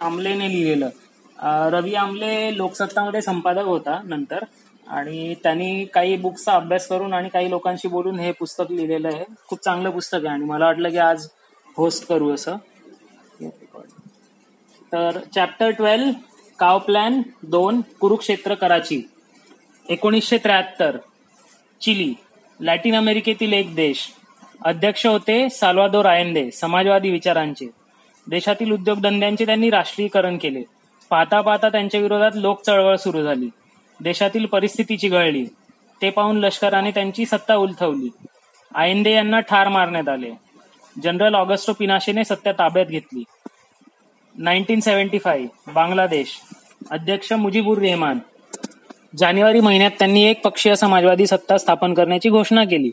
आमलेने लिहिलेलं. रवी आमले लोकसत्तामध्ये संपादक होता नंतर. आणि त्यांनी काही बुक्सचा अभ्यास करून आणि काही लोकांशी बोलून हे पुस्तक लिहिलेलं आहे. खूप चांगलं पुस्तक आहे आणि मला वाटलं की आज होस्ट करू असं. तर चॅप्टर ट्वेल्व काव प्लॅन दोन कुरुक्षेत्र कराची. एकोणीसशे त्र्याहत्तर चिली लॅटिन अमेरिकेतील एक देश. अध्यक्ष होते साल्वादोर आयंदे समाजवादी विचारांचे. देशातील उद्योगधंद्यांचे त्यांनी राष्ट्रीयकरण केले. पाहता पाहता त्यांच्या विरोधात लोक चळवळ सुरू झाली. देशातील परिस्थिती चिघळली ते पाहून लष्कराने त्यांची सत्ता उलथवली. आयंदे यांना ठार मारण्यात आले. जनरल ऑगस्टो पिनाशेने सत्ता ताब्यात घेतली. Nineteen seventy five Bangladesh. अध्यक्ष मुजीबुर रेहमान. जानेवारी महिन्यात त्यांनी एक पक्षीय समाजवादी सत्ता स्थापन करण्याची घोषणा केली.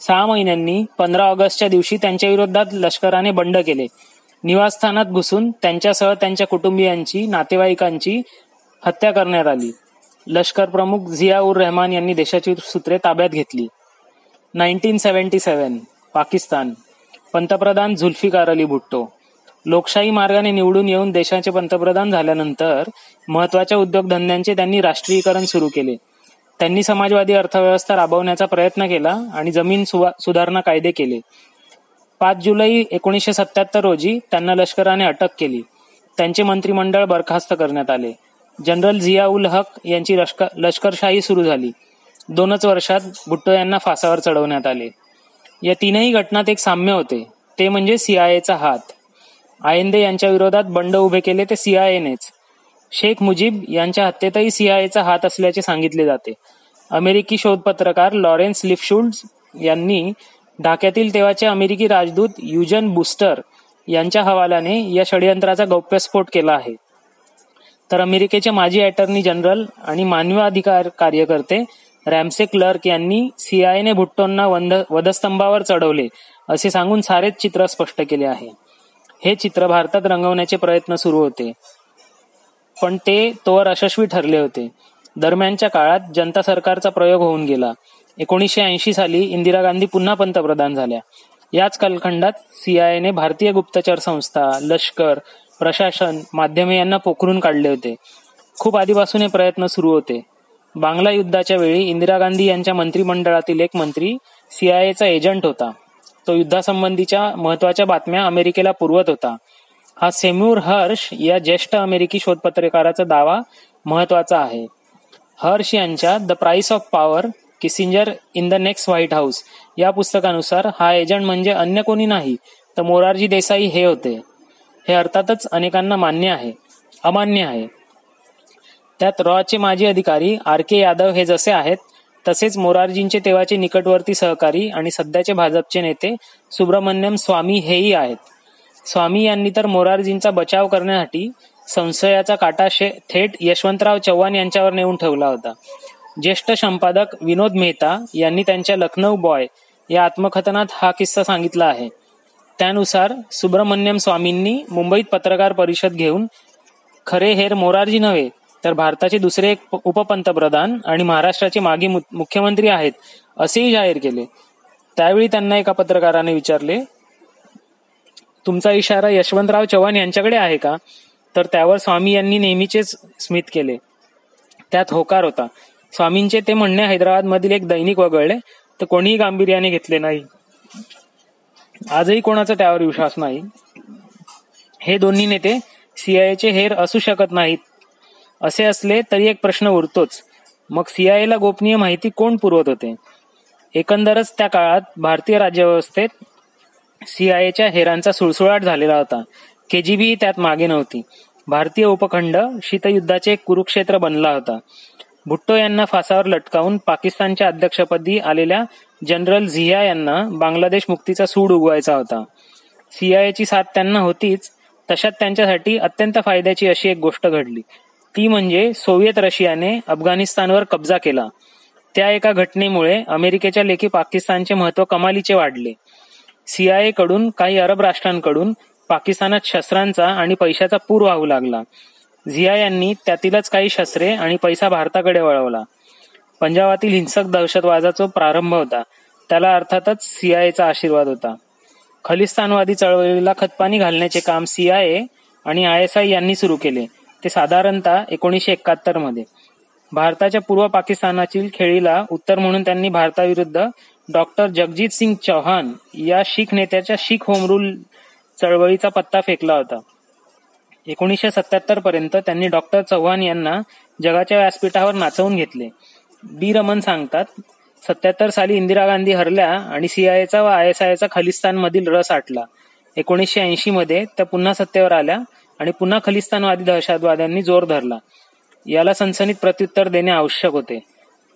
सहा महिन्यांनी पंधरा ऑगस्टच्या दिवशी त्यांच्या विरोधात लष्कराने बंड केले. निवासस्थानात घुसून त्यांच्यासह त्यांच्या कुटुंबियांची नातेवाईकांची हत्या करण्यात आली. लष्कर प्रमुख झिया उर रहमान यांनी देशाची सूत्रे ताब्यात घेतली. Nineteen seventy seven Pakistan. पंतप्रधान झुल्फिकार अली भुट्टो. लोकशाही मार्गाने निवडून येऊन देशाचे पंतप्रधान झाल्यानंतर महत्त्वाच्या उद्योगधंद्यांचे त्यांनी राष्ट्रीयकरण सुरू केले. त्यांनी समाजवादी अर्थव्यवस्था राबवण्याचा प्रयत्न केला आणि जमीन सुधारणा कायदे केले. पाच जुलै एकोणीसशे सत्याहत्तर रोजी त्यांना लष्कराने अटक केली. त्यांचे मंत्रिमंडळ बरखास्त करण्यात आले. जनरल झिया उल हक यांची लष्कर लष्करशाही सुरू झाली. दोनच वर्षात भुट्टो यांना फासावर चढवण्यात आले. या तीनही घटनात एक साम्य होते. ते म्हणजे सीआयएचा हात. आयंदे यांच्या विरोधात बंड उभे केले ते सीआयएनेच शेख मुजीब यांच्या हत्येतही सीआयएचा हात असल्याचे सांगितले जाते. अमेरिकी शोधपत्रकार लॉरेन्स लिफशुल्ड यांनी ढाक्यातील तेव्हाचे अमेरिकी राजदूत युजन बुस्टर यांच्या हवाल्याने या षडयंत्राचा गौप्यस्फोट केला आहे. तर अमेरिकेचे माजी अटर्नी जनरल आणि मानवाधिकार कार्यकर्ते रॅमसे क्लर्क यांनी सीआयने भुट्टोंना वंद- वधस्तंभावर चढवले असे सांगून सारेच चित्र स्पष्ट केले आहे. हे चित्र भारतात रंगवण्याचे प्रयत्न सुरू होते. पण ते तोवर यशस्वी ठरले होते. दरम्यानच्या काळात जनता सरकारचा प्रयोग होऊन गेला. एकोणीसशे ऐंशी साली इंदिरा गांधी पुन्हा पंतप्रधान झाल्या. याच कालखंडात सीआयएने भारतीय गुप्तचर संस्था लष्कर प्रशासन माध्यमे यांना पोखरून काढले होते. खूप आधीपासून हे प्रयत्न सुरू होते. बांगला युद्धाच्या वेळी इंदिरा गांधी यांच्या मंत्रिमंडळातील एक मंत्री सीआयएचा एजंट होता. तो युद्धासंबंधीच्या महत्त्वाच्या बातम्या अमेरिकेला पुरवत होता. हा सेम्यूर हर्ष या ज्येष्ठ अमेरिकी शोधपत्रकाराचा दावा महत्त्वाचा आहे. हर्ष यांच्या the price of power Kissinger in the next White House. या पुस्तकानुसार हा एजंट म्हणजे अन्य कोणी नाही तर मोरारजी देसाई हे होते. हे अर्थातच अनेकांना मान्य आहे अमान्य आहे. त्यात रॉचे माजी अधिकारी आर के यादव हे जसे आहेत तसेच मोरारजींचे तेव्हाचे निकटवर्ती सहकारी आणि सध्याचे भाजपचे नेते सुब्रमण्यम स्वामी हेही आहेत. स्वामी यांनी तर मोरारजींचा बचाव करण्यासाठी संशयाचा काटा शे- थेट यशवंतराव चव्हाण यांच्यावर नेऊन ठेवला होता. ज्येष्ठ संपादक विनोद मेहता यांनी त्यांच्या लखनौ बॉय या आत्मकथनात हा किस्सा सांगितला आहे. त्यानुसार सुब्रमण्यम स्वामींनी मुंबईत पत्रकार परिषद घेऊन खरे हेर मोरारजी नव्हे तर भारताचे दुसरे एक उपपंतप्रधान आणि महाराष्ट्राचे माजी मु- मुख्यमंत्री आहेत असेही जाहीर केले. त्यावेळी त्यांना एका पत्रकाराने विचारले तुमचा इशारा यशवंतराव चव्हाण यांच्याकडे आहे का? तर त्यावर स्वामी यांनी नेहमीचेच स्मित केले. त्यात होकार होता. स्वामींचे ते म्हणणे हैदराबाद मधील एक दैनिक वगळले तर कोणीही गांभीर्याने घेतले नाही. आजही कोणाचा त्यावर विश्वास नाही. हे दोन्ही नेते सीआयएचे हेर असू शकत नाहीत. असे असले तरी एक प्रश्न उरतोच. मग सीआयएला गोपनीय माहिती कोण पुरवत होते? एकंदरच त्या काळात भारतीय राज्यव्यवस्थेत सीआयएच्या हेरांचा सुळसुळाट झालेला होता. केजीबी त्यात मागे नव्हती. भारतीय उपखंड शीतयुद्धाचे एक कुरुक्षेत्र बनला होता. भुट्टो यांना फासावर लटकावून पाकिस्तानच्या अध्यक्षपदी आलेल्या जनरल झिया यांना बांगलादेश मुक्तीचा सूड उगवायचा होता. सीआयएची साथ त्यांना होतीच तशात त्यांच्यासाठी अत्यंत फायद्याची अशी एक गोष्ट घडली. ती म्हणजे सोव्हिएत रशियाने अफगाणिस्तानवर कब्जा केला. त्या एका घटनेमुळे अमेरिकेच्या लेखी पाकिस्तानचे महत्त्व कमालीचे वाढले. सीआयए कडून काही अरब राष्ट्रांकडून पाकिस्तानात शस्त्रांचा आणि पैशाचा पूर वाहू लागला. झिया यांनी त्यातीलच काही शस्त्रे आणि पैसा भारताकडे वळवला. पंजाबातील हिंसक दहशतवादाचा प्रारंभ होता. त्याला अर्थातच सीआयचा आशीर्वाद होता. खलिस्तानवादी चळवळीला खतपाणी घालण्याचे काम सीआयए आणि आय एस आय यांनी सुरू केले. ते साधारणतः एकोणीसशे एकाहत्तरमध्ये. भारताच्या पूर्व पाकिस्तानातील खेळीला उत्तर म्हणून त्यांनी भारताविरुद्ध डॉक्टर जगजित सिंग चौहान या शीख नेत्याच्या शीख होमरूल चळवळीचा पत्ता फेकला होता. एकोणीसशे सत्याहत्तर पर्यंत त्यांनी डॉक्टर चव्हाण यांना जगाच्या व्यासपीठावर नाचवून घेतले. डी रमन सांगतात सत्याहत्तर साली इंदिरा गांधी हरल्या आणि सीआयएचा व आयएसआयचा एस खलिस्तानमधील रस आटला. एकोणीसशे ऐंशी मध्ये त्या पुन्हा सत्तेवर आल्या आणि पुन्हा खलिस्तानवादी दहशतवाद्यांनी जोर धरला. याला सनसनीत प्रत्युत्तर देणे आवश्यक होते.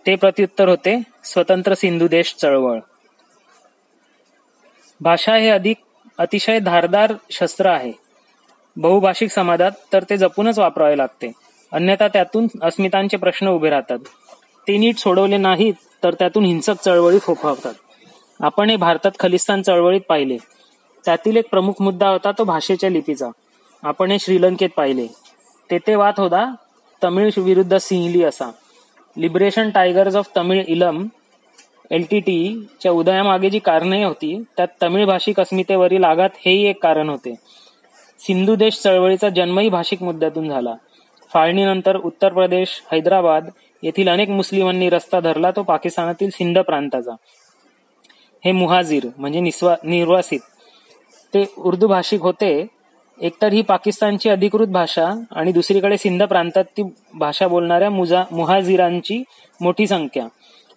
ते प्रत्युत्तर होते स्वतंत्र सिंधू देश चळवळ. भाषा हे अधिक अतिशय धारदार शस्त्र आहे. बहुभाषिक समाजात तर ते जपूनच वापरावे लागते. अन्यथा त्यातून अस्मितांचे प्रश्न उभे राहतात. ते नीट सोडवले नाहीत तर त्यातून हिंसक चळवळी फोफावतात. आपण हे भारतात खलिस्तान चळवळीत पाहिले. त्यातील एक प्रमुख मुद्दा होता तो भाषेच्या लिपीचा. आपण हे श्रीलंकेत पाहिले. तेथे वाद होता तमिळ विरुद्ध सिंहली असा. लिबरेशन टायगर्स ऑफ तमिळ इलम एलटीटी च्या उदयामागे जी कारणे होती त्यात तमिळ भाषिक अस्मितेवरील आघात हेही एक कारण होते. सिंधू देश चळवळीचा जन्मही भाषिक मुद्द्यातून झाला. फाळणीनंतर उत्तर प्रदेश हैदराबाद येथील अनेक मुस्लिमांनी रस्ता धरला तो पाकिस्तानातील सिंध प्रांताचा. हे मुहाजीर म्हणजे निर्वासित ते उर्दू भाषिक होते. एकतर ही पाकिस्तानची अधिकृत भाषा आणि दुसरीकडे सिंध प्रांतात ती भाषा बोलणाऱ्या मुजा मुहाजिरांची मोठी संख्या.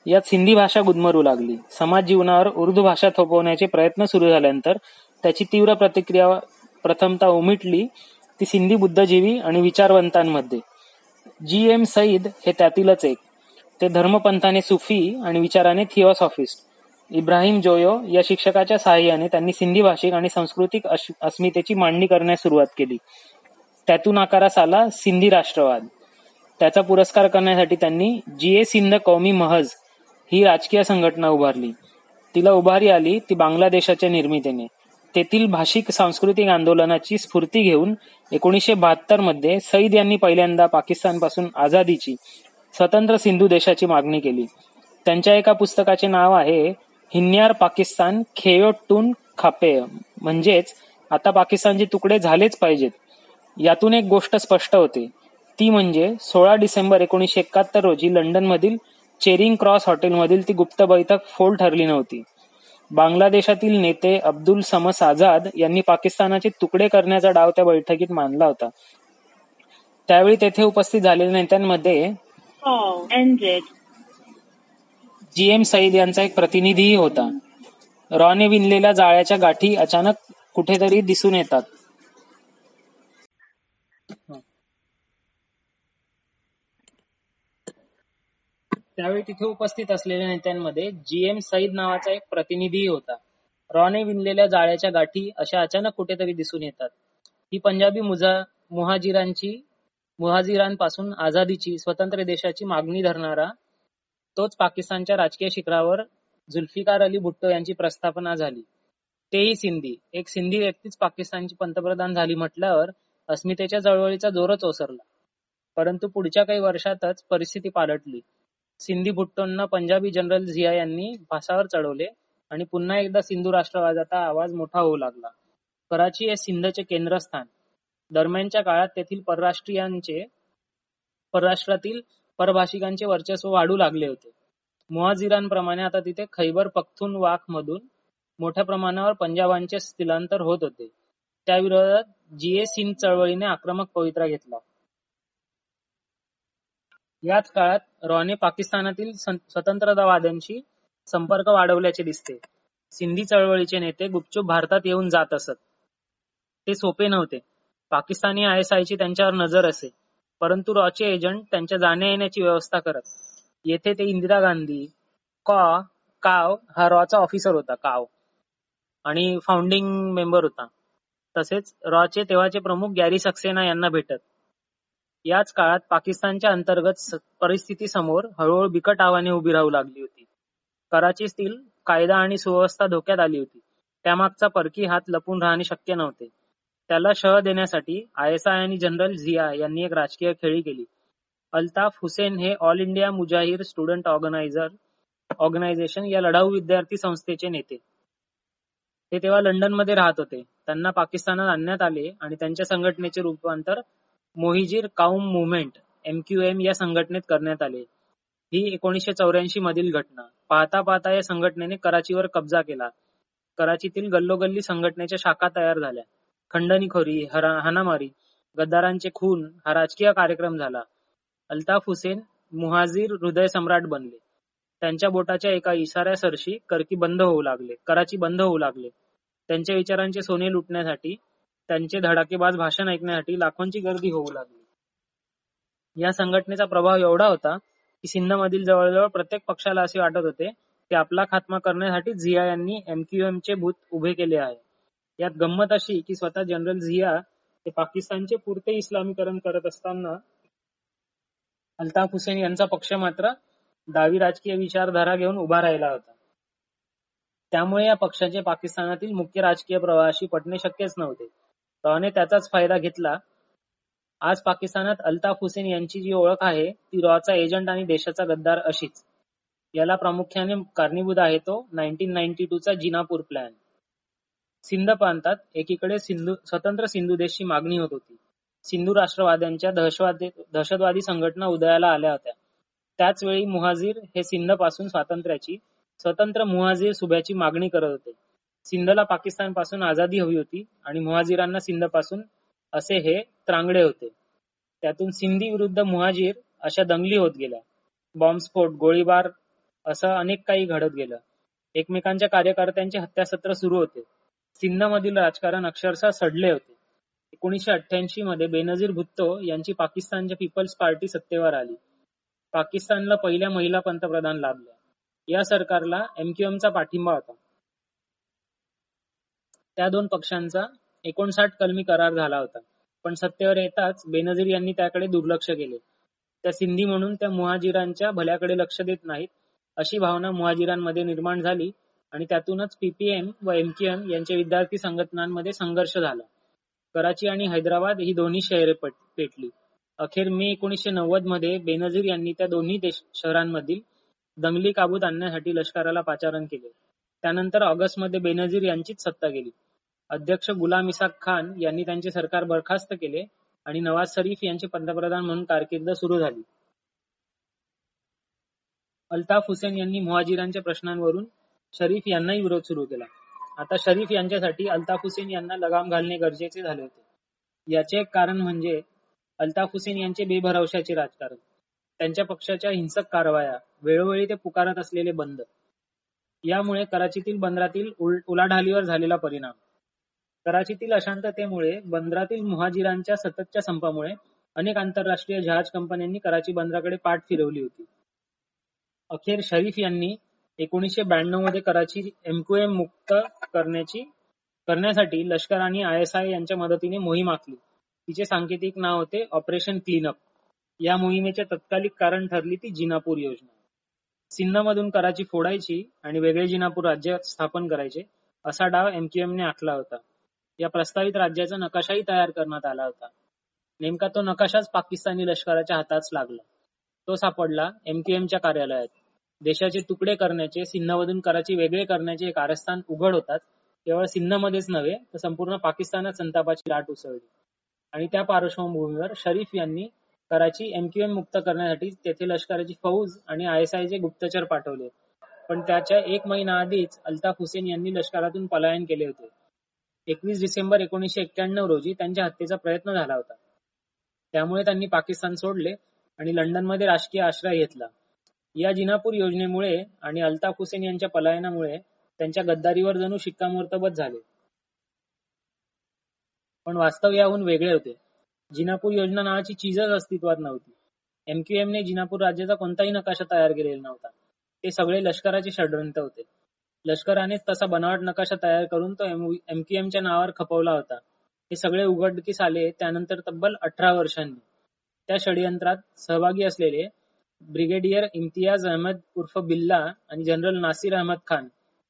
यात सिंधी भाषा गुदमरू लागली. समाज जीवनावर उर्दू भाषा थोपवण्याचे प्रयत्न सुरू झाल्यानंतर त्याची तीव्र प्रतिक्रिया प्रथमता उमिटली ती सिंधी बुद्धजीवी आणि विचारवंतांमध्ये. जी. एम. सईद हे त्यातीलच एक. ते धर्मपंथाने सुफी आणि विचाराने थिओसॉफिस्ट. इब्राहिम जोयो या शिक्षकाच्या सहाय्याने त्यांनी सिंधी भाषिक आणि सांस्कृतिक अस्मितेची मांडणी करण्यास सुरुवात केली. त्यातून आकारास आला सिंधी राष्ट्रवाद. त्याचा पुरस्कार करण्यासाठी त्यांनी जी. ए. सिंध कौमी महज ही राजकीय संघटना उभारली. तिला उभारी आली ती बांगलादेशाच्या निर्मितीने. तेथील भाषिक सांस्कृतिक आंदोलनाची स्फूर्ती घेऊन एकोणीसशे बहात्तरमध्ये सईद यांनी पहिल्यांदा पाकिस्तानपासून आझादीची स्वतंत्र सिंधू देशाची मागणी केली. त्यांच्या एका पुस्तकाचे नाव आहे हिन्यार पाकिस्तान खेयोटून खापेय म्हणजेच आता पाकिस्तानचे तुकडे झालेच पाहिजेत. यातून एक गोष्ट स्पष्ट होते. ती म्हणजे सोळा डिसेंबर एकोणीसशे एकाहत्तर रोजी लंडनमधील चेरिंग क्रॉस हॉटेलमधील ती गुप्त बैठक फोल ठरली नव्हती. बांगलादेशातील नेते अब्दुल समस आझाद यांनी पाकिस्तानाचे तुकडे करण्याचा डाव त्या बैठकीत मानला होता. त्यावेळी तेथे उपस्थित झालेल्या नेत्यांमध्ये जी एम सईद यांचा एक प्रतिनिधीही होता. रॉने विणलेल्या जाळ्याच्या गाठी अचानक कुठेतरी दिसून येतात. त्यावेळी तिथे उपस्थित असलेल्या नेत्यांमध्ये जी एम सईद नावाचा एक प्रतिनिधीही होता. रॉने विणलेल्या जाळ्याच्या गाठी अशा अचानक कुठेतरी दिसून येतात. ही पंजाबी मुजा मुहाजिरांची मुहाजिरांपासून आझादीची स्वतंत्र देशाची मागणी धरणारा तोच पाकिस्तानच्या राजकीय शिखरावर झुल्फिकार अली भुट्टो यांची प्रस्थापना झाली. तेही सिंधी. एक सिंधी व्यक्तीच पाकिस्तानची पंतप्रधान झाली म्हटल्यावर अस्मितेच्या चळवळीचा जोरच ओसरला. परंतु पुढच्या काही वर्षातच परिस्थिती पालटली. सिंधी भुट्टोंना पंजाबी जनरल झिया यांनी फासावर चढवले आणि पुन्हा एकदा सिंधू राष्ट्रवादाचा आवाज मोठा होऊ लागला. कराची हे सिंधचे केंद्रस्थान. दरम्यानच्या काळात तेथील परराष्ट्रीयांचे परराष्ट्रातील परभाषिकांचे वर्चस्व वाढू लागले होते. मुहाजिरांप्रमाणे आता तिथे खैबर वाख मधून मोठ्या प्रमाणावर पंजाबांचे स्थलांतर होत होते. त्या विरोधात जी ए सिंध चळवळीने आक्रमक पवित्रा घेतला. याच काळात रॉने पाकिस्तानातील स्वतंत्रतावाद्यांशी संपर्क वाढवल्याचे दिसते. सिंधी चळवळीचे नेते गुपचूप भारतात येऊन जात असत. ते सोपे नव्हते. पाकिस्तानी आयएसआयची त्यांच्यावर नजर असे. परंतु रॉचे एजंट त्यांच्या जाण्या येण्याची व्यवस्था करत. येथे ते इंदिरा गांधी कॉ काव हा रॉचा ऑफिसर होता काव. आणि फाउंडिंग मेंबर होता. तसेच रॉचे तेव्हाचे प्रमुख गॅरी सक्सेना यांना भेटत. याच काळात पाकिस्तानच्या अंतर्गत परिस्थितीसमोर हळूहळू बिकट आव्हाने उभी राहू लागली होती. कराचीतील कायदा आणि सुव्यवस्था धोक्यात आली होती. त्यामागचा परकी हात लपून राहणे शक्य नव्हते. त्याला शह देण्यासाठी आयएसआय आणि जनरल झिया यांनी एक राजकीय खेळी केली. अल्ताफ हुसेन हे All India Muhajir student organiser organisation या लढाऊ विद्यार्थी संस्थेचे नेते. ते तेव्हा लंडनमध्ये राहत होते. त्यांना पाकिस्तानात आणण्यात आले आणि त्यांच्या संघटनेचे रूपांतर मोहिजीर काउम मुव्हमेंट एमक्यूएम या संघटनेत करण्यात आले. ही एकोणीसशे चौऱ्याऐंशी मधील घटना. पाहता पाहता या संघटनेने कराचीवर कब्जा केला. कराचीतील गल्लोगल्ली संघटनेच्या शाखा तयार झाल्या. खंडणीखोरी हाणामारी गद्दारांचे खून हा राजकीय कार्यक्रम झाला. अल्ताफ हुसेन मुहाजीर हृदय सम्राट बनले. त्यांच्या बोटाच्या एका इशाऱ्यासरशी करकी बंद होऊ लागले. कराची बंद होऊ लागले. त्यांच्या विचारांचे सोने लुटण्यासाठी त्यांचे धडाकेबाज भाषण ऐकण्यासाठी लाखोंची गर्दी होऊ लागली. या संघटनेचा प्रभाव एवढा होता की सिंध मधील जवळजवळ प्रत्येक पक्षाला असे वाटत होते की आपला खात्मा करण्यासाठी झिया यांनी एमक्यूएम चे भूत उभे केले आहे. यात गंमत अशी की स्वतः जनरल झिया ते पाकिस्तानचे पुरते इस्लामीकरण करत असताना अल्ताफ हुसेन यांचा पक्ष मात्र डावी राजकीय विचारधारा घेऊन उभा राहिला होता. त्यामुळे या पक्षाचे पाकिस्तानातील मुख्य राजकीय प्रवाहाशी पटणे शक्यच नव्हते. रॉने त्याचाच फायदा घेतला. आज पाकिस्तानात अल्ताफ हुसेन यांची जी ओळख आहे ती रॉचा एजंट आणि देशाचा गद्दार अशीच. याला प्रामुख्याने कारणीभूत आहे तो नाईन्टीन नाईन्टी टू चा जिनापूर प्लॅन सिंध प्रांतात एकीकडे सिंधू स्वतंत्र सिंधू देशची मागणी होत होती. सिंधू राष्ट्रवाद्यांच्या दहशतवादी संघटना उदयाला आल्या होत्या. त्याचवेळी मुहाजीर हे सिंधपासून स्वातंत्र्याची स्वतंत्र मुहाजीर सुभ्याची मागणी करत होते. सिंधला पाकिस्तानपासून आझादी हवी होती आणि मुहाजीरांना सिंधपासून असे हे त्रांगडे होते. त्यातून सिंधी विरुद्ध मुहाजीर अशा दंगली होत गेल्या. बॉम्बस्फोट गोळीबार असं अनेक काही घडत गेलं. एकमेकांच्या कार्यकर्त्यांचे हत्यासत्र सुरू होते. सिंध मधील राजकारण अक्षरशः सडले होते. एकोणीसशे अठ्ठ्याऐंशी मध्ये बेनजीर भुत्तो यांची पाकिस्तानच्या पीपल्स पार्टी सत्तेवर आली. पाकिस्तानला पहिल्या महिला पंतप्रधान लाभल्या. या सरकारला एमक्यूएमचा पाठिंबा होता. त्या दोन पक्षांचा एकोणसाठ कलमी करार झाला होता. पण सत्तेवर येताच बेनजीर यांनी त्याकडे दुर्लक्ष केले. त्या सिंधी म्हणून त्या मुहाजिरांच्या भल्याकडे लक्ष देत नाहीत अशी भावना मुहाजिरांमध्ये निर्माण झाली आणि त्यातूनच पीपीएम व एमकेएम यांच्या विद्यार्थी संघटनांमध्ये संघर्ष झाला. कराची आणि हैदराबाद ही दोन्ही शहरे पेटली. अखेर मे एकोणीसशे नव्वदमध्ये बेनजीर यांनी त्या दोन्ही शहरांमधील दंगली काबूत आणण्यासाठी लष्कराला पाचारण केले. त्यानंतर ऑगस्टमध्ये बेनजीर यांचीच सत्ता गेली. अध्यक्ष गुलाम इसाक खान यांनी त्यांचे सरकार बरखास्त केले आणि नवाज शरीफ यांची पंतप्रधान म्हणून कारकीर्द सुरू झाली. अल्ताफ हुसेन यांनी मुहाजिरांच्या प्रश्नांवरून शरीफ यांनाही विरोध सुरू केला. आता शरीफ यांच्यासाठी अल्ताफ हुसेन यांना लगाम घालणे गरजेचे झाले होते. याचे एक कारण म्हणजे अल्ताफ हुसेन यांचे बेभरवशाचे राजकारण. त्यांच्या पक्षाच्या हिंसक कारवाया वेळोवेळी ते पुकारत असलेले बंद. यामुळे कराचीतील बंदरातील उलाढालीवर झालेला परिणाम. कराचीतील अशांततेमुळे बंदरातील मुहाजिरांच्या सततच्या संपामुळे अनेक आंतरराष्ट्रीय जहाज कंपन्यांनी कराची बंदराकडे पाठ फिरवली होती. अखेर शरीफ यांनी एकोणीसशे ब्याण्णवमध्ये कराची एमक्यूएम मुक्त करण्याची करण्यासाठी लष्कर आणि आयएसआय यांच्या मदतीने मोहीम आखली. तिचे सांकेतिक नाव होते ऑपरेशन क्लीनअप. या मोहिमेचे तत्कालिक कारण ठरली ती जिनापूर योजना. सिंधमधून कराची फोडायची आणि वेगळे जिनापूर राज्य स्थापन करायचे असा डाव एमक्यूएमने आखला होता. या प्रस्तावित राज्याचा नकाशाही तयार करण्यात आला होता. नेमका तो नकाशाच पाकिस्तानी लष्कराच्या हातात लागला. तो सापडला एमक्यूएमच्या कार्यालयात. देशाचे तुकडे करण्याचे सिन्हवधून कराची वेगळे करण्याचे कारस्थान उघड होतात. केवळ सिंधमध्येच नव्हे तर संपूर्ण पाकिस्तानात संतापाची लाट उसळली. आणि त्या पार्श्वभूमीवर शरीफ यांनी कराची एमक्यूएम मुक्त करण्यासाठी तेथे लष्कराची फौज आणि आय एस गुप्तचर पाठवले. पण त्याच्या एक महिना आधीच अल्ताफ हुसेन यांनी लष्करातून पलायन केले होते. एकवीस डिसेंबर एकोणीसशे एक्क्याण्णव रोजी त्यांच्या हत्येचा प्रयत्न झाला होता. त्यामुळे त्यांनी पाकिस्तान सोडले आणि लंडनमध्ये राजकीय आश्रय घेतला. या जिनापूर योजनेमुळे आणि अल्ताफ हुसेन यांच्या पलायनामुळे त्यांच्या गद्दारीवर जणू शिक्कामोर्तबच झाले. पण वास्तव याहून वेगळे होते. जिनापूर योजना नावाची चीजच अस्तित्वात नव्हती. एमक्यूएमने जिनापूर राज्याचा कोणताही नकाशा तयार केलेला नव्हता. ते सगळे लष्कराचे षड्यंत्र होते. लष्करानेच तसा बनावट नकाशा तयार करून तो एमकेएमच्या नावावर खपवला होता. हे सगळे उघडकीस आले त्यानंतर तब्बल अठरा वर्षांनी. त्या षडयंत्रात सहभागी असलेले ब्रिगेडियर इम्तियाज अहमद उर्फ बिल्ला आणि जनरल नासिर अहमद खान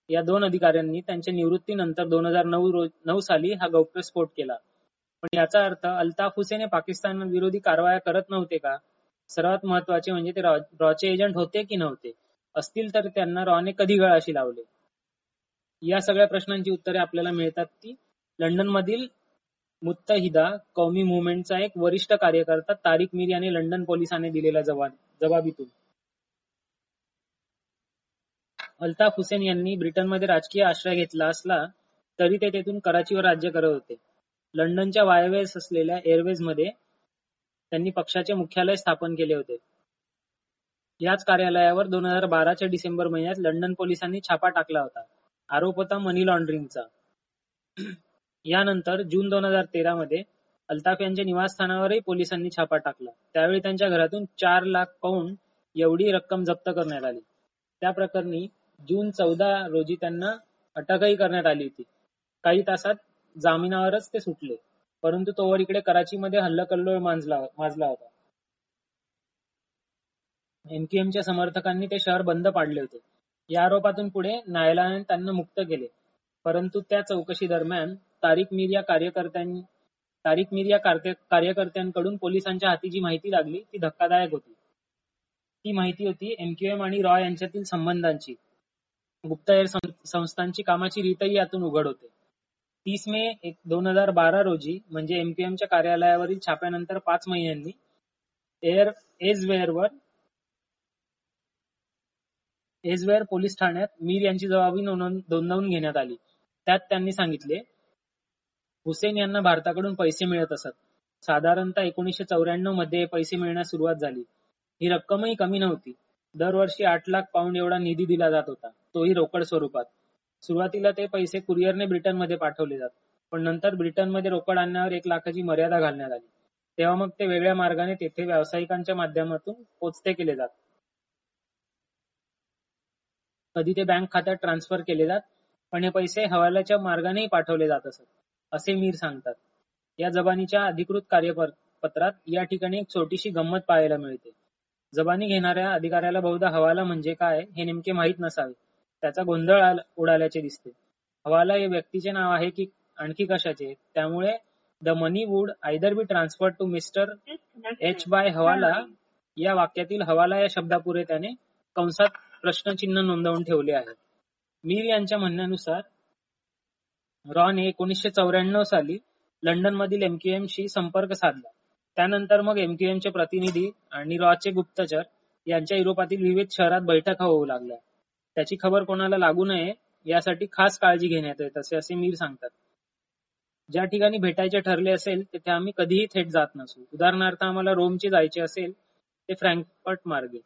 या दोन अधिकाऱ्यांनी त्यांच्या निवृत्तीनंतर दोन हजार नऊ नऊ साली हा गौप्यस्फोट केला. पण याचा अर्थ अल्ताफ हुसेन हे पाकिस्तान विरोधी कारवाया करत नव्हते का? सर्वात महत्त्वाचे म्हणजे ते रॉचे एजंट होते की नव्हते? असतील तर त्यांना रॉने कधी गळाशी लावले? या सगळ्या प्रश्नांची उत्तरे आपल्याला मिळतात ती लंडन मधील मुत्तहिदा कौमी मुवमेंटचा एक वरिष्ठ कार्यकर्ता तारिक मीर याने लंडन पोलिसांनी दिलेल्या जबाबीतून अल्ताफ हुसेन यांनी ब्रिटनमध्ये राजकीय आश्रय घेतला असला तरी ते तेथून कराचीवर राज्य करत होते. लंडनच्या वायव्येस असलेल्या एअरवेजमध्ये त्यांनी पक्षाचे मुख्यालय स्थापन केले होते. याच कार्यालयावर दोन हजार बाराच्या डिसेंबर महिन्यात लंडन पोलिसांनी छापा टाकला होता. आरोप होता मनी लॉन्ड्रिंगचा. यानंतर जून दोन हजार तेरा मध्ये अल्ताफ यांच्या निवासस्थानावरही पोलिसांनी छापा टाकला. त्यावेळी त्यांच्या घरातून चार लाख पौंड एवढी रक्कम जप्त करण्यात आली. त्या प्रकरणी जून चौदा रोजी त्यांना अटकही करण्यात आली होती. काही तासात जामिनावरच ते सुटले. परंतु तोवर इकडे कराचीमध्ये हल्लाकल्लोळ माजला होता. एमक्यूएमच्या समर्थकांनी ते शहर बंद पाडले होते. या आरोपातून पुढे न्यायालयाने त्यांना मुक्त केले. परंतु त्या चौकशी दरम्यान तारिक मीर या तारिक मीर या कार्यकर्त्यांकडून पोलिसांच्या हाती जी माहिती लागली ती धक्कादायक होती. ती माहिती होती एमक्यूएम आणि रॉय यांच्यातील संबंधांची. गुप्तहेर संस्थांची कामाची रीतही यातून उघड होते. तीस मे दोन हजार बारा रोजी म्हणजे एमपीएमच्या कार्यालयावरील छाप्यानंतर पाच महिन्यांनी एअर एजवेअरवर एजवेअर पोलीस ठाण्यात मीर यांची जबाबी नोंदवून घेण्यात आली. त्यात त्यांनी सांगितले, हुसेन यांना भारताकडून पैसे मिळत असत. साधारणतः एकोणीसशे चौऱ्याण्णवमध्ये पैसे मिळण्यास सुरुवात झाली. ही रक्कमही कमी नव्हती. दरवर्षी आठ लाख पाऊंड एवढा निधी दिला जात होता. तोही रोकड स्वरूपात. सुरुवातीला ते पैसे कुरिअरने ब्रिटनमध्ये पाठवले जात. पण नंतर ब्रिटनमध्ये रोकड आणण्यावर एक लाखाची मर्यादा घालण्यात आली. तेव्हा मग ते वेगळ्या मार्गाने तेथे व्यावसायिकांच्या माध्यमातून पोचते केले जात. कधी ते बँक खात्यात ट्रान्सफर केले जात, पण हे पैसे हवालाच्या मार्गानेही पाठवले जात असत, असे मीर सांगतात. या जबानीच्या अधिकृत कार्यपत्रात या ठिकाणी एक छोटीशी गंमत पाहायला मिळते. जबानी घेणाऱ्या अधिकाऱ्याला बहुधा हवाला म्हणजे काय हे नेमके माहीत नसावे. त्याचा गोंधळ उडाल्याचे दिसते. हवाला हे व्यक्तीचे नाव आहे की आणखी कशाचे? त्यामुळे the money would either be transfer to mister H by hawala या वाक्यातील हवाला या शब्दापुरे त्याने कंसात प्रश्नचिन्ह नोंदवून ठेवले आहे. मीर यांच्या म्हणण्यानुसार रॉने एकोणीसशे चौऱ्याण्णव साली लंडनमधील एमक्यूएमशी संपर्क साधला. त्यानंतर मग एमक्यूएमचे प्रतिनिधी आणि रॉचे गुप्तचर यांच्या युरोपातील विविध शहरात बैठका होऊ लागल्या. त्याची खबर कोणाला लागू नये यासाठी खास काळजी घेण्यात येत असे असे मीर सांगतात. ज्या ठिकाणी भेटायचे ठरले असेल तेथे आम्ही कधीही थेट जात नसू. उदाहरणार्थ आम्हाला रोमचे जायचे असेल ते फ्रँकफर्ट मार्गे.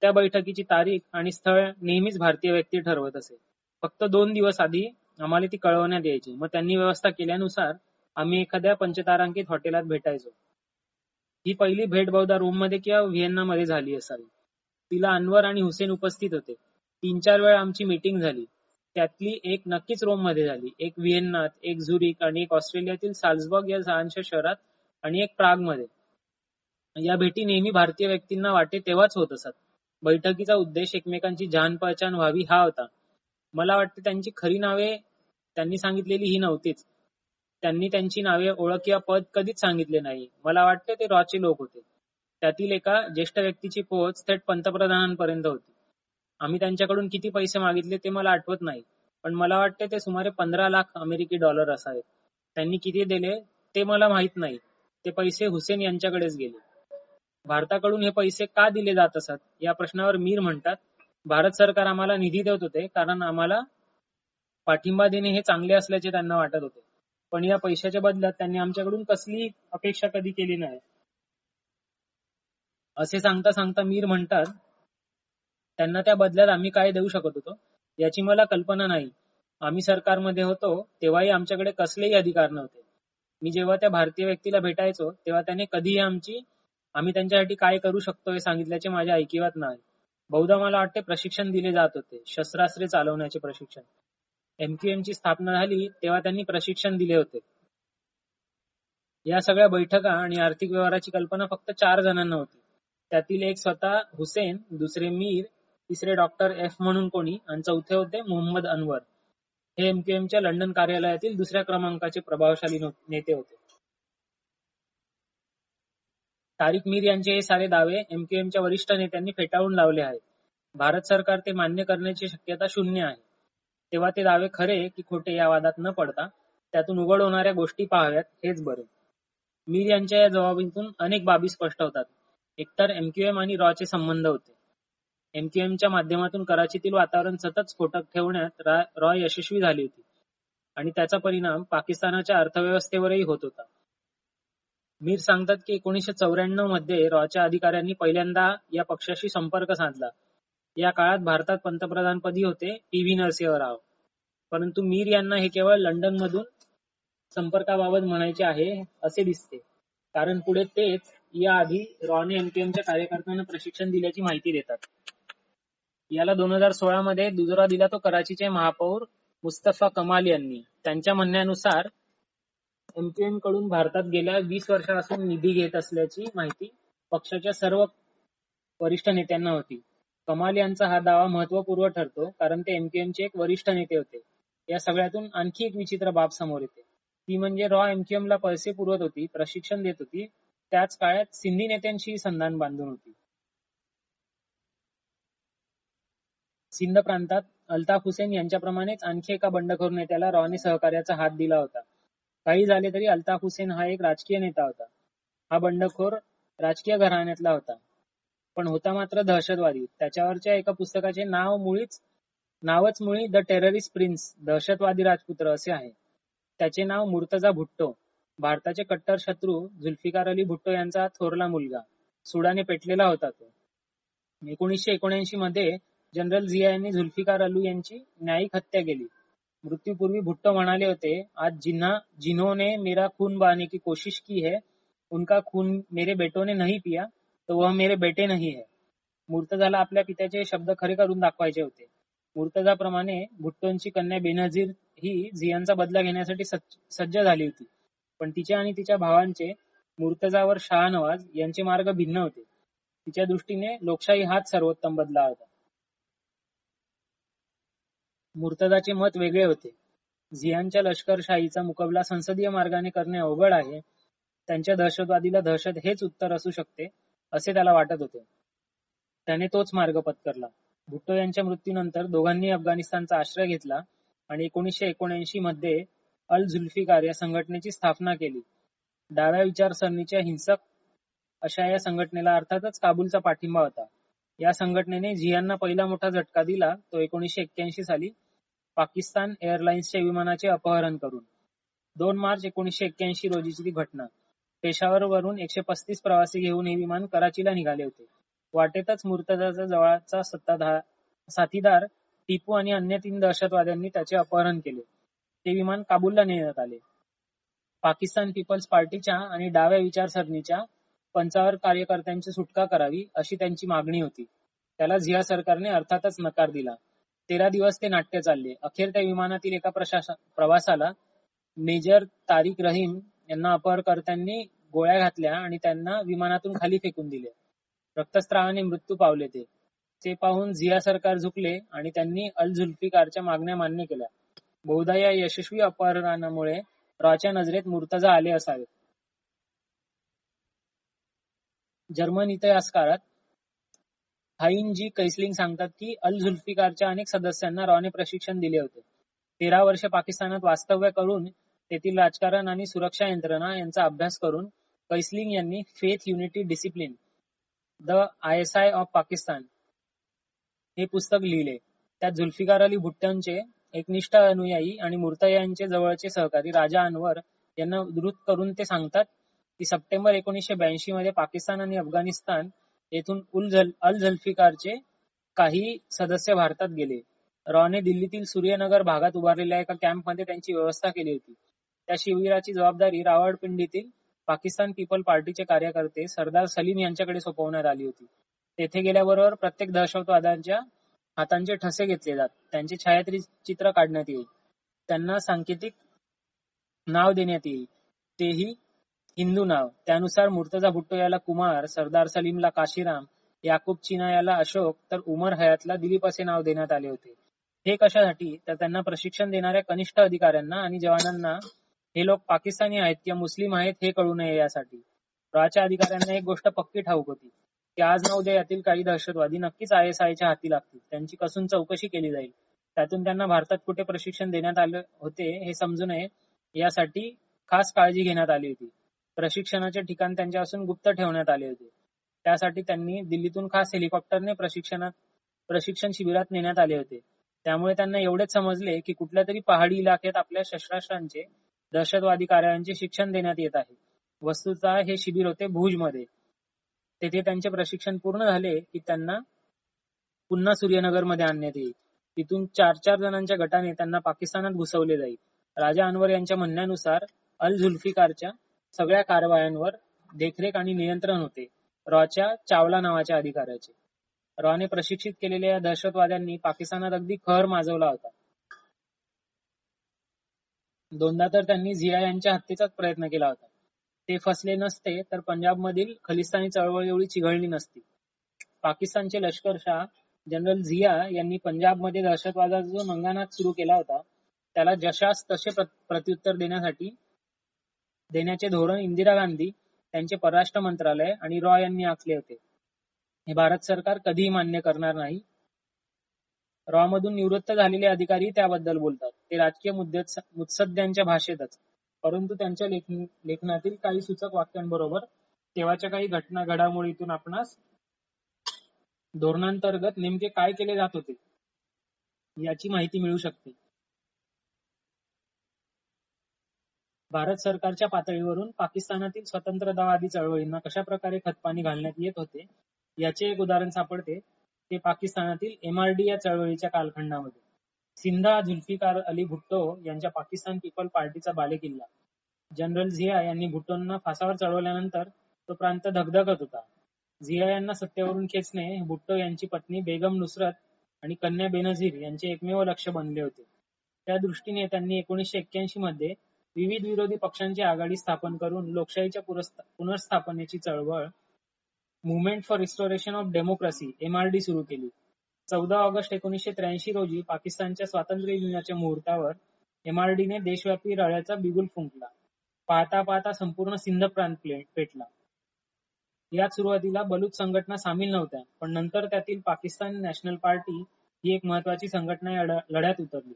त्या बैठकीची तारीख आणि स्थळ नेहमीच भारतीय व्यक्ती ठरवत असे. फक्त दोन दिवस आधी आम्हाला ती कळवण्यात यायची. मग त्यांनी व्यवस्था केल्यानुसार आम्ही एखाद्या पंचतारांकित हॉटेलात भेटायचो. ही पहिली भेट बहुधा रोममध्ये किंवा व्हिएन्नामध्ये झाली असावी. तिला अनवर आणि हुसेन उपस्थित होते. तीन चार वेळा आमची मीटिंग झाली. त्यातली एक नक्कीच रोममध्ये झाली, एक व्हिएन्नात, एक झुरिक आणि एक ऑस्ट्रेलियातील साल्झबर्ग या लहानशा शहरात आणि एक प्रागमध्ये. या भेटी नेहमी भारतीय व्यक्तींना वाटे तेव्हाच होत असत. बैठकीचा उद्देश एकमेकांची जान पहचान व्हावी हा होता. मला वाटते त्यांची खरी नावे त्यांनी सांगितलेली ही नव्हतीच. त्यांनी त्यांची नावे, ओळख किंवा पद कधीच सांगितले नाही. मला वाटते ते रॉचे लोक होते. त्यातील एका ज्येष्ठ व्यक्तीची पोहोच थेट पंतप्रधानांपर्यंत होती. आम्ही त्यांच्याकडून किती पैसे मागितले ते मला आठवत नाही. पण मला वाटते ते सुमारे पंधरा लाख अमेरिकी डॉलर असावेत. त्यांनी किती दिले ते मला माहीत नाही. ते पैसे हुसेन यांच्याकडेच गेले. भारताकडून हे पैसे का दिले जात असत या प्रश्नावर मीर म्हणतात, भारत सरकार आम्हाला निधी देत होते कारण आम्हाला पाठिंबा देणे हे चांगले असल्याचे त्यांना वाटत होते. पण या पैशाच्या बदल्यात त्यांनी आमच्याकडून कसली अपेक्षा कधी केली नाही. असे सांगता सांगता मीर म्हणतात, त्यांना त्या बदल्यात आम्ही काय देऊ शकत होतो याची मला कल्पना नाही. आम्ही सरकारमध्ये होतो तेव्हाही आमच्याकडे कसलेही अधिकार नव्हते. मी जेव्हा त्या भारतीय व्यक्तीला भेटायचो तेव्हा त्याने कधीही आमची आम्ही त्यांच्यासाठी काय करू शकतो हे सांगितल्याचे माझ्या ऐकिवात नाही. बहुधा मला वाटते प्रशिक्षण दिले जात होते. शस्त्रास्त्रे चालवण्याचे प्रशिक्षण. एमक्यूएम ची स्थापना झाली तेव्हा त्यांनी प्रशिक्षण दिले होते. या सगळ्या बैठका आणि आर्थिक व्यवहाराची कल्पना फक्त चार जणांना होती. त्यातील एक स्वतः हुसेन, दुसरे मीर, तिसरे डॉक्टर एफ म्हणून कोणी आणि चौथे होते मोहम्मद अनवर. हे एमक्यूएमच्या लंडन कार्यालयातील दुसऱ्या क्रमांकाचे प्रभावशाली नेते होते. तारिक मीर यांचे हे सारे दावे एमकेएमच्या वरिष्ठ नेत्यांनी फेटाळून लावले आहेत. भारत सरकार ते मान्य करण्याची शक्यता शून्य आहे. तेव्हा ते दावे खरे की खोटे या वादात न पडता त्यातून उघड होणाऱ्या गोष्टी पाहाव्यात हेच बरे. मीर यांच्या या जबाबीतून अनेक बाबी स्पष्ट होतात. एकतर एमक्यूएम आणि रॉचे संबंध होते. एमक्यूएमच्या माध्यमातून कराचीतील वातावरण सतत स्फोटक ठेवण्यात रॉ यशस्वी झाली होती आणि त्याचा परिणाम पाकिस्तानाच्या अर्थव्यवस्थेवरही होत होता. मीर सांगतात की एकोणीसशे चौऱ्याण्णवमध्ये रॉच्या अधिकाऱ्यांनी पहिल्यांदा या पक्षाशी संपर्क साधला. या काळात भारतात पंतप्रधानपदी होते पी. व्ही. नरसिंहराव. परंतु मीर यांना हे केवळ लंडनमधून संपर्काबाबत म्हणायचे आहे असे दिसते. कारण पुढे तेच याआधी रॉने एमक्यूएमच्या कार्यकर्त्यांना प्रशिक्षण दिल्याची माहिती देतात. याला दोन हजार सोळा मध्ये दुजोरा दिला तो कराचीचे महापौर मुस्तफा कमाल यांनी. त्यांच्या म्हणण्यानुसार एमपीएमकडून भारतात गेल्या वीस वर्षापासून निधी घेत असल्याची माहिती पक्षाच्या सर्व वरिष्ठ नेत्यांना होती. कमाल यांचा हा दावा महत्त्वपूर्ण ठरतो कारण ते एमक्यूएमचे एक वरिष्ठ नेते होते. या सगळ्यातून आणखी एक विचित्र बाब समोर येते. ती म्हणजे रॉ एमकेएमला पैसे पुरवत होती, प्रशिक्षण देत होती, त्याच काळात सिंधी नेत्यांशी संधान बांधून होती. सिंध प्रांतात अल्ताफ हुसेन यांच्याप्रमाणेच आणखी एका बंडखोर नेत्याला रॉने सहकार्याचा हात दिला होता. काही झाले तरी अल्ताफ हुसेन हा एक राजकीय नेता होता. हा बंडखोर राजकीय घराण्यातला होता. पण होता मात्र दहशतवादी. त्याच्यावरच्या एका पुस्तकाचे नाव मुळीच नावच मुळी द टेररिस्ट प्रिन्स दहशतवादी राजपुत्र असे आहे. त्याचे नाव मुर्तजा भुट्टो. भारताचे कट्टर शत्रू झुल्फिकार अली भुट्टो यांचा थोरला मुलगा. सुडाने पेटलेला होता तो. एकोणीसशे एकोणऐंशी मध्ये जनरल झिया यांनी झुल्फिकार अलू यांची न्यायिक हत्या केली. मृत्यूपूर्वी भुट्टो म्हणाले होते, आज जिन्हा जिन्होंने मेरा खून बहाने की कोशिश की है, उनका खून मेरे बेटों ने नहीं पिया, तो वह मेरे बेटे नहीं है. मुर्तजाला आपल्या पित्याचे शब्द खरे करून दाखवायचे होते. मुर्तजाप्रमाणे भुट्टोंची कन्या बेनझीर ही झियांचा बदला घेण्यासाठी सज्ज झाली होती. पण तिचे आणि तिच्या भावांचे मुर्तजावर शाहनवाज यांचे मार्ग भिन्न होते. तिच्या दृष्टीने लोकशाही हाच सर्वोत्तम बदला होता. मुर्तदाचे मत वेगळे होते. झियानच्या लष्करशाहीचा मुकाबला संसदीय मार्गाने करणे अवघड आहे. त्यांच्या दहशतवादीला दहशत हेच उत्तर असू शकते असे त्याला वाटत होते. त्याने तोच मार्ग पत्करला. भुट्टो यांच्या मृत्यूनंतर दोघांनी अफगाणिस्तानचा आश्रय घेतला आणि एकोणीसशे एकोणऐंशी मध्ये अल झुल्फिकार या संघटनेची स्थापना केली. डाव्या विचारसरणीच्या हिंसक अशा या संघटनेला अर्थातच काबूलचा पाठिंबा होता. या संघटनेने झियांना पहिला मोठा झटका दिला तो एकोणीसशे एक्क्याऐंशी साली पाकिस्तान एअरलाइन्सच्या विमानाचे अपहरण करून. दोन मार्च एकोणीसशे एक्क्याऐंशी रोजीची ती घटना. पेशावर वरून एकशे पस्तीस प्रवासी घेऊन हे विमान कराचीला निघाले होते. वाटेतच मुर्तजाचा जवळचा सत्ताधार साथीदार टिपू आणि अन्य तीन दहशतवाद्यांनी त्याचे अपहरण केले. ते विमान काबूलला नेण्यात आले. पाकिस्तान पीपल्स पार्टीच्या आणि डाव्या विचारसरणीच्या पंचावर कार्यकर्त्यांची सुटका करावी अशी त्यांची मागणी होती. त्याला झिया सरकारने अर्थातच नकार दिला. तेरा दिवस ते नाट्य चालले. अखेर त्या विमानातील एका प्रवासाला मेजर तारिक रहीम यांना अपहरणकर्त्यांनी गोळ्या घातल्या आणि त्यांना विमानातून खाली फेकून दिले. रक्तस्त्रावाने मृत्यू पावले ते. ते पाहून झिया सरकार झुकले आणि त्यांनी अल झुल्फिकारच्या मागण्या मान्य केल्या. बहुधा या यशस्वी अपहरणामुळे रॉच्या नजरेत मुर्तजा आले असावेत. जर्मन इतिहासकारात हाईन जी कैसलिंग सांगतात की अल झुल्फिकारच्या अनेक सदस्यांना रॉने प्रशिक्षण दिले होते. तेरा वर्षे पाकिस्तानात वास्तव्य करून तेथील राजकारण आणि सुरक्षा यंत्रणा यांचा अभ्यास करून कैसलिंग यांनी faith unity discipline the ISI of Pakistan हे पुस्तक लिहिले. त्यात झुल्फिकार अली भुट्टांचे एकनिष्ठ अनुयायी आणि मुर्तजांचे जवळचे सहकारी राजा अनवर यांना उद्धृत करून ते सांगतात की सप्टेंबर एकोणीसशे ब्याऐंशी मध्ये पाकिस्तान आणि अफगाणिस्तान येथून अल झल्फिकारचे काही सदस्य भारतात गेले. रॉने दिल्लीतील सूर्यनगर भागात उभारलेल्या एका कॅम्पमध्ये त्यांची व्यवस्था केली होती. त्या शिबिराची जबाबदारी रावळपिंडीतील पाकिस्तान पीपल पार्टीचे कार्यकर्ते सरदार सलीम यांच्याकडे सोपवण्यात आली होती. तेथे गेल्याबरोबर प्रत्येक दहशतवाद्यांच्या हातांचे ठसे घेतले जात. त्यांचे छायाचित्र काढण्यात येईल. त्यांना सांकेतिक नाव देण्यात येईल. तेही हिंदू नाव. त्यानुसार मुर्तजा भुट्टो याला कुमार, सरदार सलीमला काशीराम, याकूब चिना याला अशोक तर उमर हयातला दिलीप असे नाव देण्यात आले होते. हे कशासाठी तर त्यांना प्रशिक्षण देणाऱ्या कनिष्ठ अधिकाऱ्यांना आणि जवानांना हे लोक पाकिस्तानी आहेत किंवा मुस्लिम आहेत हे कळू नये यासाठी. रॉच्या अधिकाऱ्यांना एक गोष्ट पक्की ठाऊक होती की आज ना उद्या यातील काही दहशतवादी नक्कीच आयएसआयच्या हाती लागतील. त्यांची कसून चौकशी केली जाईल. त्यातून त्यांना भारतात कुठे प्रशिक्षण देण्यात आले होते हे समजू नये यासाठी खास काळजी घेण्यात आली होती प्रशिक्षणाचे ठिकाण त्यांच्यापासून गुप्त ठेवण्यात आले होते. त्यासाठी त्यांनी दिल्लीतून खास हेलिकॉप्टरने प्रशिक्षणात प्रशिक्षण शिबिरात नेण्यात आले होते. त्यामुळे त्यांना एवढेच समजले की कुठल्या तरी पहाडी इलाक्यात आपल्या शस्त्रास्त्रांचे दहशतवादी कार्याचे शिक्षण देण्यात येत आहे. वस्तुतः हे शिबिर होते भुजमध्ये. तेथे त्यांचे प्रशिक्षण पूर्ण झाले की त्यांना पुन्हा सूर्यनगरमध्ये आणण्यात येईल. तिथून चार चार जणांच्या गटाने त्यांना पाकिस्तानात घुसवले जाईल. राजा अनवर यांच्या म्हणण्यानुसार अल झुल्फिकारच्या सगळ्या कारवायांवर देखरेख आणि नियंत्रण होते. रॉच्या चावला नावाच्या अधिकाऱ्याचे. रॉने प्रशिक्षित केलेल्या या दहशतवाद्यांनी पाकिस्तानात अगदी कहर माजवला होता. दोनदा तर त्यांनी झिया यांच्या हत्येचाच प्रयत्न केला होता. ते फसले नसते तर पंजाबमधील खलिस्तानी चळवळ एवढी चिघळली नसती. पाकिस्तानचे लष्करशाह जनरल झिया यांनी पंजाबमध्ये दहशतवादाचा जो मंगानात सुरू केला होता त्याला जशास तसे प्रत्युत्तर देण्यासाठी देण्याचे धोरण इंदिरा गांधी त्यांचे परराष्ट्र मंत्रालय आणि रॉ यांनी आखले होते. हे भारत सरकार कधीही मान्य करणार नाही. रॉ मधून निवृत्त झालेले अधिकारी त्याबद्दल बोलतात. ते राजकीय मुद्दे मुत्सद्यांच्या भाषेतच. परंतु त्यांच्या लेखनातील काही सूचक वाक्यांबरोबर तेव्हाच्या काही घटना घडामोडीतून आपणास धोरणांतर्गत नेमके काय केले जात होते याची माहिती मिळू शकते. भारत सरकारच्या पातळीवरून पाकिस्तानातील स्वतंत्रतावादी चळवळींना कशा प्रकारे खतपाणी घालण्यात येत होते याचे एक उदाहरण सापडते. ते पाकिस्तानातील एमआरडी या चळवळीच्या कालखंडामध्ये. सिंधा झुल्फिकार अली भुट्टो यांच्या पाकिस्तान पीपल पार्टीचा बालेकिल्ला. जनरल झिया यांनी भुट्टोंना फासावर चढवल्यानंतर तो प्रांत धगधगत होता. झिया यांना सत्तेवरून खेचणे भुट्टो यांची पत्नी बेगम नुसरत आणि कन्या बेनझीर यांचे एकमेव लक्ष बनले होते. त्या दृष्टीने त्यांनी एकोणीसशे एक्क्याऐंशी मध्ये विविध विरोधी पक्षांची आघाडी स्थापन करून लोकशाहीच्या पुनर्स्थापनेची चळवळ movement for restoration of democracy MRD सुरू केली. चौदा ऑगस्ट एकोणीसशे त्र्याऐंशी रोजी पाकिस्तानच्या स्वातंत्र्य दिनाच्या मुहूर्तावर एमआरडीने देशव्यापी रळ्याचा बिगुल फुंकला. पाहता पाहता संपूर्ण सिंध प्रांत पेटला. यात सुरुवातीला बलूच संघटना सामील नव्हत्या पण नंतर त्यातील पाकिस्तान नॅशनल पार्टी ही एक महत्वाची संघटना या लढ्यात उतरली.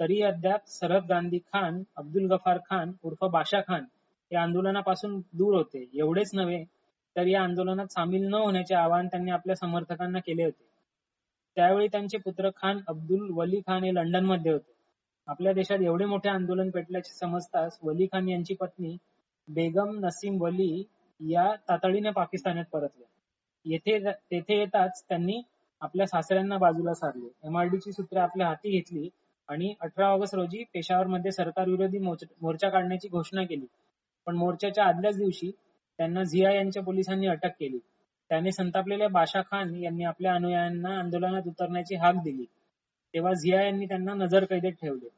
तरी अद्याप सरफ गांधी खान अब्दुल गफार खान उर्फ बाशा खान या आंदोलनापासून दूर होते. एवढेच नव्हे तर या आंदोलनात सामील न होण्याचे आवाहन त्यांनी आपल्या समर्थकांना केले होते. त्यावेळी त्यांचे पुत्र खान अब्दुल वली खान हे लंडनमध्ये होते. आपल्या देशात एवढे मोठे आंदोलन पेटल्याचे समजताच वली खान यांची पत्नी बेगम नसीम वली या तातडीने पाकिस्तानात परतल्या येथे तेथे येताच त्यांनी आपल्या सासऱ्यांना बाजूला सारले. एमआरडीची सूत्रे आपल्या हाती घेतली आणि अठरा ऑगस्ट रोजी पेशावरमध्ये सरकार विरोधी मोर्चा काढण्याची घोषणा केली. पण मोर्चाच्या आदल्याच दिवशी त्यांना झिया यांच्या पोलिसांनी अटक केली. त्याने संतापलेल्या बाशा खान यांनी आपल्या अनुयायांना आंदोलनात उतरण्याची हाक दिली. तेव्हा झिया यांनी त्यांना नजरकैदेत ठेवले.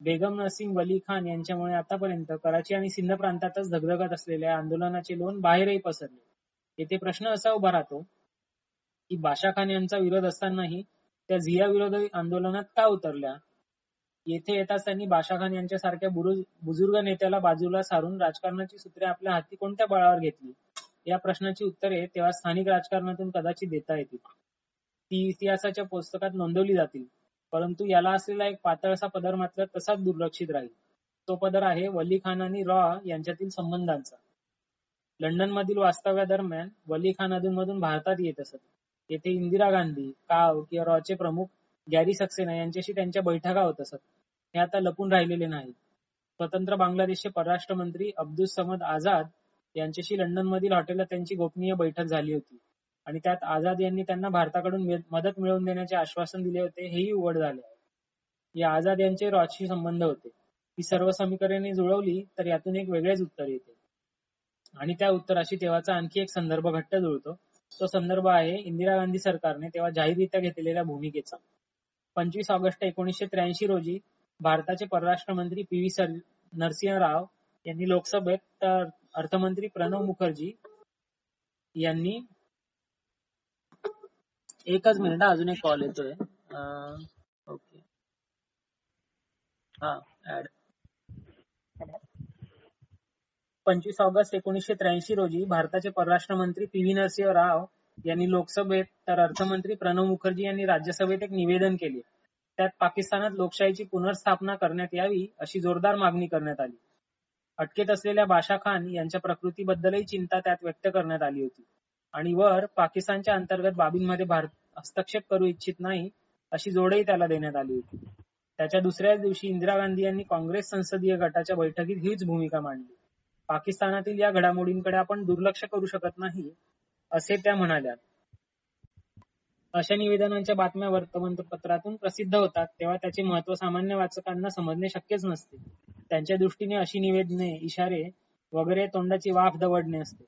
बेगम नसीम वली खान यांच्यामुळे आतापर्यंत कराची आणि सिंध प्रांतातच धगधगत असलेल्या आंदोलनाचे लोण बाहेरही पसरले. येथे प्रश्न असा उभा राहतो की बाशा खान यांचा विरोध असतानाही त्या झिया विरोधी आंदोलनात का उतरल्या? येथे येताच त्यांनी बाशाखान यांच्यासारख्या बुजुर्ग नेत्याला बाजूला सारून राजकारणाची सूत्रे आपल्या हाती कोणत्या बळावर घेतली? या प्रश्नाची उत्तरे तेव्हा स्थानिक राजकारणातून कदाचित देता येतील. ती इतिहासाच्या पुस्तकात नोंदवली जातील. परंतु याला असलेला एक पातळसा पदर मात्र तसाच दुर्लक्षित राहील. तो पदर आहे वली खान आणि रॉ यांच्यातील संबंधांचा. लंडन मधील वास्तव्यादरम्यान वली खान अधूनमधून भारतात येत असत. येथे इंदिरा गांधी काव किंवा रॉचे प्रमुख गॅरी सक्सेना यांच्याशी त्यांच्या बैठका होत असत. हे आता लपून राहिलेले नाही स्वतंत्र बांगलादेशचे परराष्ट्र मंत्री अब्दुल समद आझाद यांच्याशी लंडन मधील हॉटेलला त्यांची गोपनीय बैठक झाली होती. आणि त्यात आझाद यांनी त्यांना भारताकडून मदत मिळवून देण्याचे आश्वासन दिले होते हेही उघड झाले. या आझाद यांचे रॉजशी संबंध होते. ही सर्व समीकरणे जुळवली तर यातून एक वेगळेच उत्तर येते. आणि त्या उत्तराशी तेव्हाचा आणखी एक संदर्भ घट्ट जुळतो. तो संदर्भ आहे इंदिरा गांधी सरकारने तेव्हा जाहीररित्या घेतलेल्या भूमिकेचा. पंचवीस ऑगस्ट एकोणीसशे त्र्याऐंशी रोजी भारताचे परराष्ट्र मंत्री पी व्ही नरसिंह राव यांनी लोकसभेत तर अर्थमंत्री प्रणव मुखर्जी यांनी एकच मिनिट अजून एक कॉल येतोय. ओके हा ऍड पंचवीस ऑगस्ट एकोणीसशे त्र्याऐंशी रोजी भारताचे परराष्ट्र मंत्री पी व्ही नरसिंह राव यांनी लोकसभेत तर अर्थमंत्री प्रणव मुखर्जी यांनी राज्यसभेत एक निवेदन केले त्यात पाकिस्तानात लोकशाहीची पुनर्स्थापना करण्यात यावी अशी जोरदार मागणी करण्यात आली. अटकेत असलेल्या बाशा खान यांच्या प्रकृतीबद्दलही चिंता त्यात व्यक्त करण्यात आली होती. आणि वर पाकिस्तानच्या अंतर्गत बाबींमध्ये भारत हस्तक्षेप करू इच्छित नाही अशी जोडही त्याला देण्यात आली होती. त्याच्या दुसऱ्याच दिवशी इंदिरा गांधी यांनी काँग्रेस संसदीय गटाच्या बैठकीत हीच भूमिका मांडली. पाकिस्तानातील या घडामोडींकडे आपण दुर्लक्ष करू शकत नाही, असे त्या म्हणाल्या. अशा निवेदनांच्या बातम्या वर्तमानपत्रातून प्रसिद्ध होतात तेव्हा त्याचे महत्त्व सामान्य वाचकांना समजणे शक्यच नसते. त्यांच्या दृष्टीने अशी निवेदने, इशारे वगैरे तोंडाची वाफ दवडणे असते.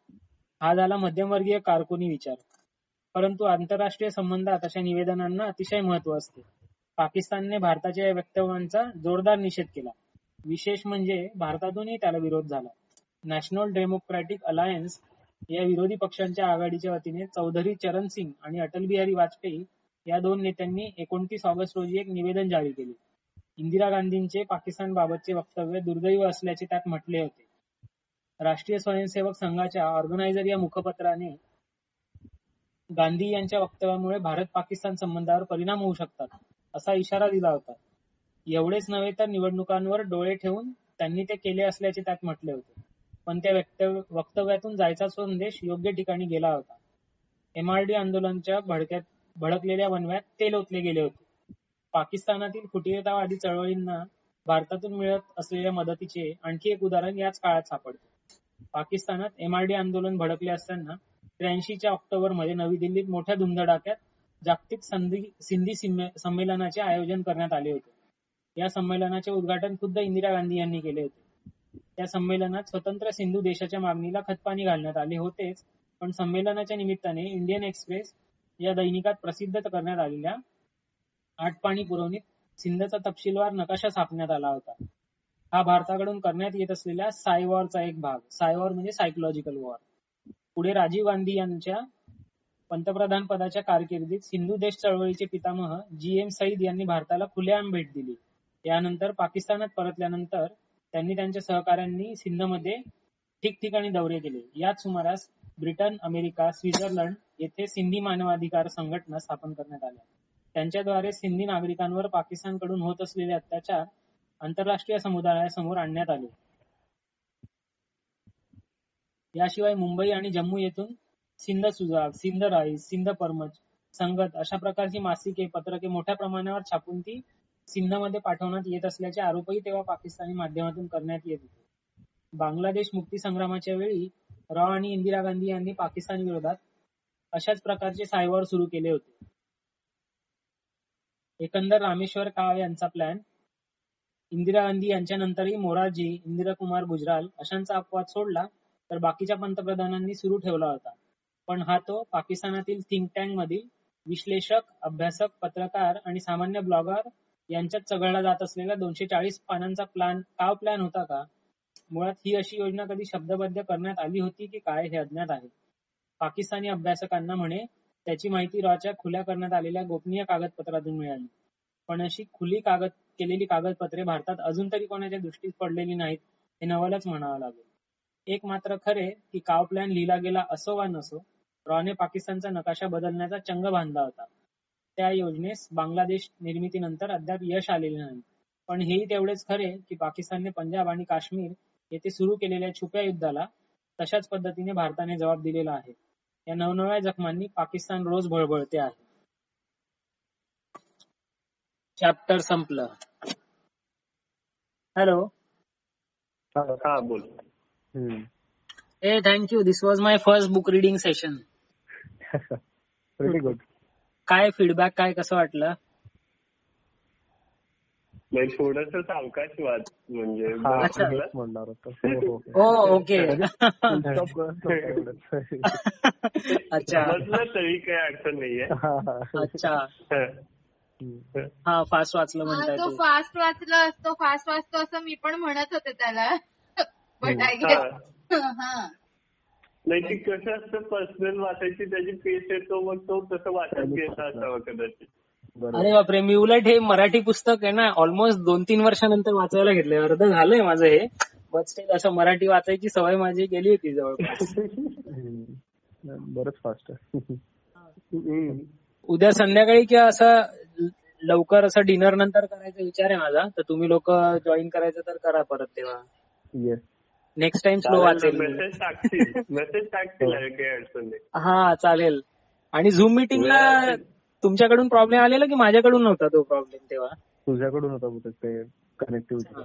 हा झाला मध्यमवर्गीय कारकुनी विचार. परंतु आंतरराष्ट्रीय संबंधात अशा निवेदनांना अतिशय महत्त्व असते. पाकिस्तानने भारताच्या या वक्तव्यांचा जोरदार निषेध केला. विशेष म्हणजे भारतातूनही त्याला विरोध झाला. नॅशनल डेमोक्रॅटिक अलायन्स या विरोधी पक्षांच्या आघाडीच्या वतीने चौधरी चरण सिंग आणि अटल बिहारी वाजपेयी या दोन नेत्यांनी एकोणतीस ऑगस्ट रोजी एक निवेदन जारी केले. इंदिरा गांधींचे पाकिस्तानबाबतचे वक्तव्य दुर्दैव असल्याचे त्यात म्हटले होते. राष्ट्रीय स्वयंसेवक संघाच्या ऑर्गनायझर या मुखपत्राने गांधी यांच्या वक्तव्यामुळे भारत-पाकिस्तान संबंधावर परिणाम होऊ शकतात, असा इशारा दिला होता. एवढेच नव्हे तर निवडणुकांवर डोळे ठेवून त्यांनी ते केले असल्याचे त्यात म्हटले होते. पण त्या वक्तव्यातून जायचा संदेश योग्य ठिकाणी गेला होता. एमआरडी आंदोलनाच्या भडकलेल्या वणव्यात तेल ओतले गेले होते. पाकिस्तानातील फुटीरतावादी चळवळींना भारतातून मिळत असलेल्या मदतीचे आणखी एक उदाहरण याच काळात सापडते. पाकिस्तानात एमआरडी आंदोलन भडकले असताना त्र्याऐंशीच्या ऑक्टोबरमध्ये नवी दिल्लीत मोठ्या धुमधडाक्यात जागतिक सिंधी संमेलनाचे आयोजन करण्यात आले होते. या संमेलनाचे उद्घाटन खुद्द इंदिरा गांधी यांनी केले होते. त्या संमेलनात स्वतंत्र सिंधू देशाच्या मागणीला खतपाणी घालण्यात आले होतेच पण संमेलनाच्या निमित्ताने इंडियन एक्सप्रेस या दैनिकात प्रसिद्ध करण्यात आलेल्या आठ पाणी पुरवणीत सिंधचा तपशीलवार नकाशा छापण्यात आला होता. हा भारताकडून करण्यात येत असलेल्या साय वॉरचा एक भाग. साय वॉर म्हणजे सायकोलॉजिकल वॉर. पुढे राजीव गांधी यांच्या पंतप्रधान पदाच्या कारकिर्दीत सिंधू देश चळवळीचे पितामह जी. एम. सईद यांनी भारताला खुलेआम भेट दिली. यानंतर पाकिस्तानात परतल्यानंतर त्यांनी त्यांच्या सहकाऱ्यांनी सिंधमध्ये ठिकठिकाणी दौरे केले. याच सुमारास ब्रिटन, अमेरिका, स्वित्झर्लंड येथे सिंधी मानवाधिकार संघटना स्थापन करण्यात आल्या. त्यांच्याद्वारे सिंधी नागरिकांवर पाकिस्तानकडून होत असलेले अत्याचार आंतरराष्ट्रीय समुदायासमोर आणण्यात आले. याशिवाय मुंबई आणि जम्मू येथून सिंध सुजाग, सिंध राईज, सिंध परमच, संगत अशा प्रकारची मासिके, पत्रके मोठ्या प्रमाणावर छापून ती सिंधमध्ये पाठवण्यात येत असल्याचे आरोपही तेव्हा पाकिस्तानी माध्यमातून करण्यात येत होते. बांगलादेश मुक्तीसंग्रामाच्या वेळी रॉ आणि इंदिरा गांधी यांनी पाकिस्तान विरोधात अशाच प्रकारचे सायवार सुरू केले होते. एकंदर रामेश्वर काव यांचा प्लॅन इंदिरा गांधी यांच्यानंतरही मोरारजी, इंदिराकुमार गुजराल अशांचा अपवाद सोडला तर बाकीच्या पंतप्रधानांनी सुरू ठेवला होता. पण हा तो पाकिस्तानातील थिंक टँक मधील विश्लेषक, अभ्यासक, पत्रकार आणि सामान्य ब्लॉगर यांच्यात चघळला जात असलेला दोनशे चाळीस पानांचा प्लान काव प्लॅन होता का? मुळात ही अशी योजना कधी शब्दबद्ध करण्यात आली होती की काय हे अज्ञात आहे. पाकिस्तानी अभ्यासकांना म्हणे त्याची माहिती रॉच्या खुल्या करण्यात आलेल्या गोपनीय कागदपत्रातून मिळाली. पण अशी खुली कागद केलेली कागदपत्रे भारतात अजून तरी कोणाच्या दृष्टीस पडलेली नाहीत हे नवलच म्हणावं लागेल. एक मात्र खरे की काव प्लॅन लिहिला गेला असो वा नसो, रॉने पाकिस्तानचा नकाशा बदलण्याचा चंग बांधला होता. त्या योजनेस बांगलादेश निर्मितीनंतर अद्याप यश आलेले नाही. पण हेही तेवढेच खरे की पाकिस्तानने पंजाब आणि काश्मीर येथे सुरू केलेल्या छुप्या युद्धाला तशाच पद्धतीने भारताने जबाब दिलेला आहे. या नवनव्या जखमांनी पाकिस्तान रोज बळबळते आहे. चॅप्टर संपलं. हॅलो. हा बोल. ए thank you this was my first book reading session. Very good. काय फीडबॅक काय कसं वाटलं? नाही थोडस सावकाश वाच म्हणजे अच्छा. म्हणणार होतो. ओ ओके. अच्छा. समजलं तरी काही अडचण नाहीये अच्छा. हं. हा फास्ट वाचलं हा, म्हणताय तो ते. फास्ट वाचला असतो फास्ट वाचतो असं मी पण म्हणत होते त्याला. बट आय हा. हा. नाही ती कसं असतं पर्सनल वाचायची त्याची पेस येतो मग तो तसं वाचत घेता असावा कदाचित. अरे बापरे मी उलट हे मराठी पुस्तक आहे ना ऑलमोस्ट दोन तीन वर्षानंतर वाचायला घेतलंय. अर्ध झालंय माझं हे बट स्टील असं मराठी वाचायची सवय माझी गेली होती जवळपास. बरंच फास्ट. उद्या संध्याकाळी किंवा असं लवकर असं डिनर नंतर करायचा विचार आहे माझा तर तुम्ही लोक जॉईन करायचं तर करा परत तेव्हा. येस नेक्स्ट टाइम स्लो वाचेल मी. मेसेज टाकतील मेसेज टाकतील अरे काही अडचण नाही. हा चालेल. आणि झूम मीटिंगला तुमच्याकडून प्रॉब्लेम आलेला की माझ्याकडून नव्हता तो प्रॉब्लेम तेव्हा? तुझ्याकडून होता बहुतेक ते कनेक्टिव्हिटी.